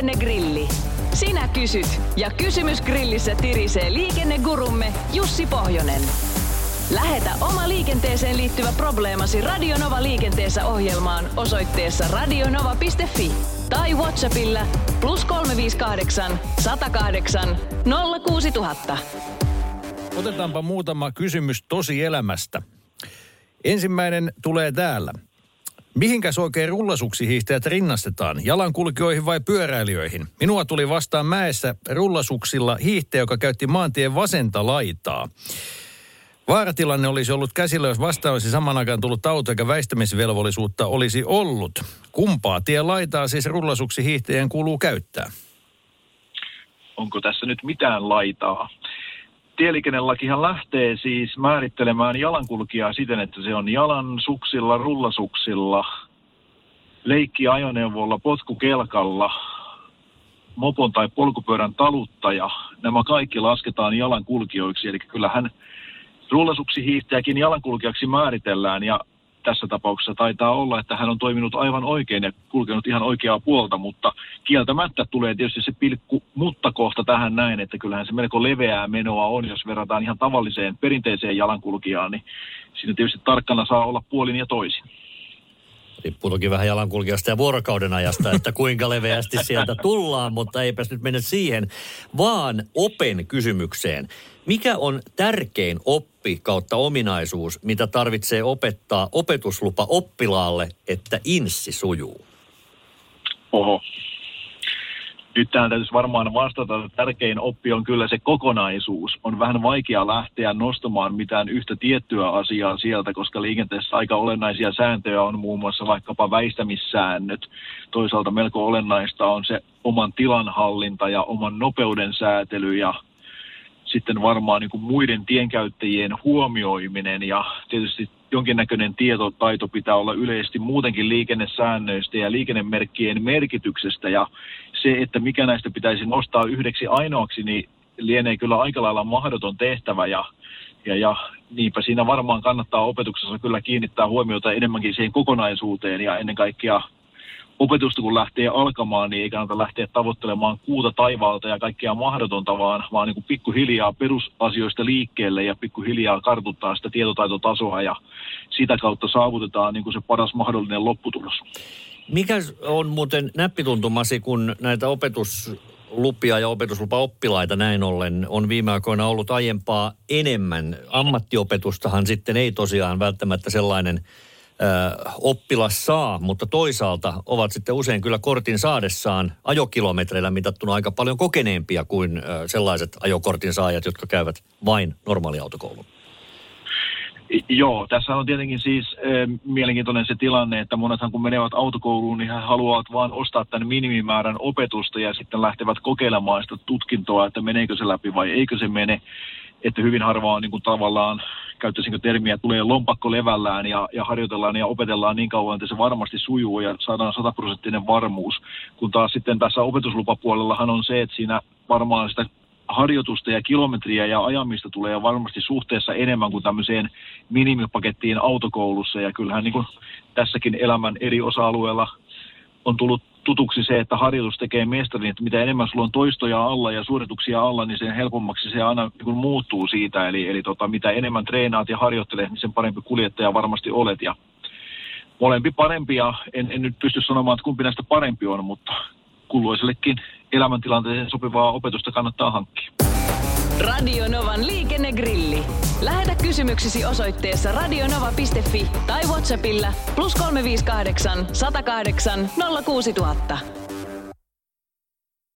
Liikennegrilli. Sinä kysyt ja kysymys grillissä tirisee liikennegurumme Jussi Pohjonen. Lähetä oma liikenteeseen liittyvä probleemasi Radionova liikenteessä ohjelmaan osoitteessa radionova.fi tai Whatsappilla plus 358 108 06000. Otetaanpa muutama kysymys tosi elämästä. Ensimmäinen tulee täällä. Mihinkäs oikein rullasuksihiihtäjät rinnastetaan? Jalankulkijoihin vai pyöräilijöihin? Minua tuli vastaan mäessä rullasuksilla hiihtäjä, joka käytti maantien vasenta laitaa. Vaaratilanne olisi ollut käsillä, jos vastaan olisi saman aikaan tullut auto eikä väistämisvelvollisuutta olisi ollut. Kumpaa tie laitaa siis rullasuksi hiihtäjän kuuluu käyttää? Onko tässä nyt mitään laitaa? Tieliikennelakihan lähtee siis määrittelemään jalankulkijaa siten, että se on jalan suksilla, rullasuksilla, leikkiajoneuvolla, potkukelkalla, mopon tai polkupyörän taluttaja. Nämä kaikki lasketaan jalankulkijoiksi, eli kyllähän rullasuksi hiihtäjäkin jalankulkijaksi määritellään ja tässä tapauksessa taitaa olla, että hän on toiminut aivan oikein ja kulkenut ihan oikeaa puolta, mutta kieltämättä tulee tietysti se pilkku mutta kohta tähän näin, että kyllähän se melko leveää menoa on, jos verrataan ihan tavalliseen perinteiseen jalankulkijaan, niin siinä tietysti tarkkana saa olla puolin ja toisin. Riippuu toki vähän jalankulkijasta ja vuorokauden ajasta, että kuinka leveästi sieltä tullaan, mutta eipäs nyt mennä siihen, vaan open kysymykseen. Mikä on tärkein oppi kautta ominaisuus, mitä tarvitsee opettaa opetuslupa oppilaalle, että inssi sujuu? Oho. Nyt tähän täytyisi varmaan vastata, että tärkein oppi on kyllä se kokonaisuus. On vähän vaikea lähteä nostamaan mitään yhtä tiettyä asiaa sieltä, koska liikenteessä aika olennaisia sääntöjä on muun muassa vaikkapa väistämissäännöt. Toisaalta melko olennaista on se oman tilanhallinta ja oman nopeuden säätely ja sitten varmaan niin kuin muiden tienkäyttäjien huomioiminen ja tietysti jonkinnäköinen tietotaito pitää olla yleisesti muutenkin liikennesäännöistä ja liikennemerkkien merkityksestä ja se, että mikä näistä pitäisi nostaa yhdeksi ainoaksi, niin lienee kyllä aika lailla mahdoton tehtävä ja, ja, ja niinpä siinä varmaan kannattaa opetuksessa kyllä kiinnittää huomiota enemmänkin siihen kokonaisuuteen ja ennen kaikkea opetusta kun lähtee alkamaan, niin ei kannata lähteä tavoittelemaan kuuta taivaalta ja kaikkea mahdotonta, vaan, vaan niin kuin pikkuhiljaa perusasioista liikkeelle ja pikkuhiljaa kartuttaa sitä tietotaitotasoa ja sitä kautta saavutetaan niin kuin se paras mahdollinen lopputulos. Mikä on muuten näppituntumasi, kun näitä opetuslupia ja opetuslupaoppilaita näin ollen on viime aikoina ollut aiempaa enemmän. Ammattiopetustahan sitten ei tosiaan välttämättä sellainen oppilas saa, mutta toisaalta ovat sitten usein kyllä kortin saadessaan ajokilometreillä mitattuna aika paljon kokeneempia kuin sellaiset ajokortin saajat, jotka käyvät vain normaaliautokoulun. Joo, tässä on tietenkin siis e, mielenkiintoinen se tilanne, että monethan kun menevät autokouluun, niin he haluavat vain ostaa tämän minimimäärän opetusta ja sitten lähtevät kokeilemaan sitä tutkintoa, että meneekö se läpi vai eikö se mene. Että hyvin harva on niin kuin tavallaan käyttäisinkö termiä, tulee lompakko levällään ja, ja harjoitellaan ja opetellaan niin kauan, että se varmasti sujuu ja saadaan sataprosenttinen varmuus. Kun taas sitten tässä opetuslupapuolellahan on se, että siinä varmaan sitä harjoitusta ja kilometriä ja ajamista tulee varmasti suhteessa enemmän kuin tämmöiseen minimipakettiin autokoulussa. Ja kyllähän niin kuin tässäkin elämän eri osa-alueilla on tullut tutuksi se, että harjoitus tekee mestarin, että mitä enemmän sulla on toistoja alla ja suorituksia alla, niin sen helpommaksi se aina niin muuttuu siitä. Eli, eli tota, mitä enemmän treenaat ja harjoittelet, niin sen parempi kuljettaja varmasti olet. Ja molempi parempia, en, en nyt pysty sanomaan, että kumpi näistä parempi on, mutta kulloisellekin elämäntilanteeseen sopivaa opetusta kannattaa hankkia. Radio Novan liikennegrilli. Lähetä kysymyksesi osoitteessa radionova.fi tai Whatsappilla plus 358 108 06000.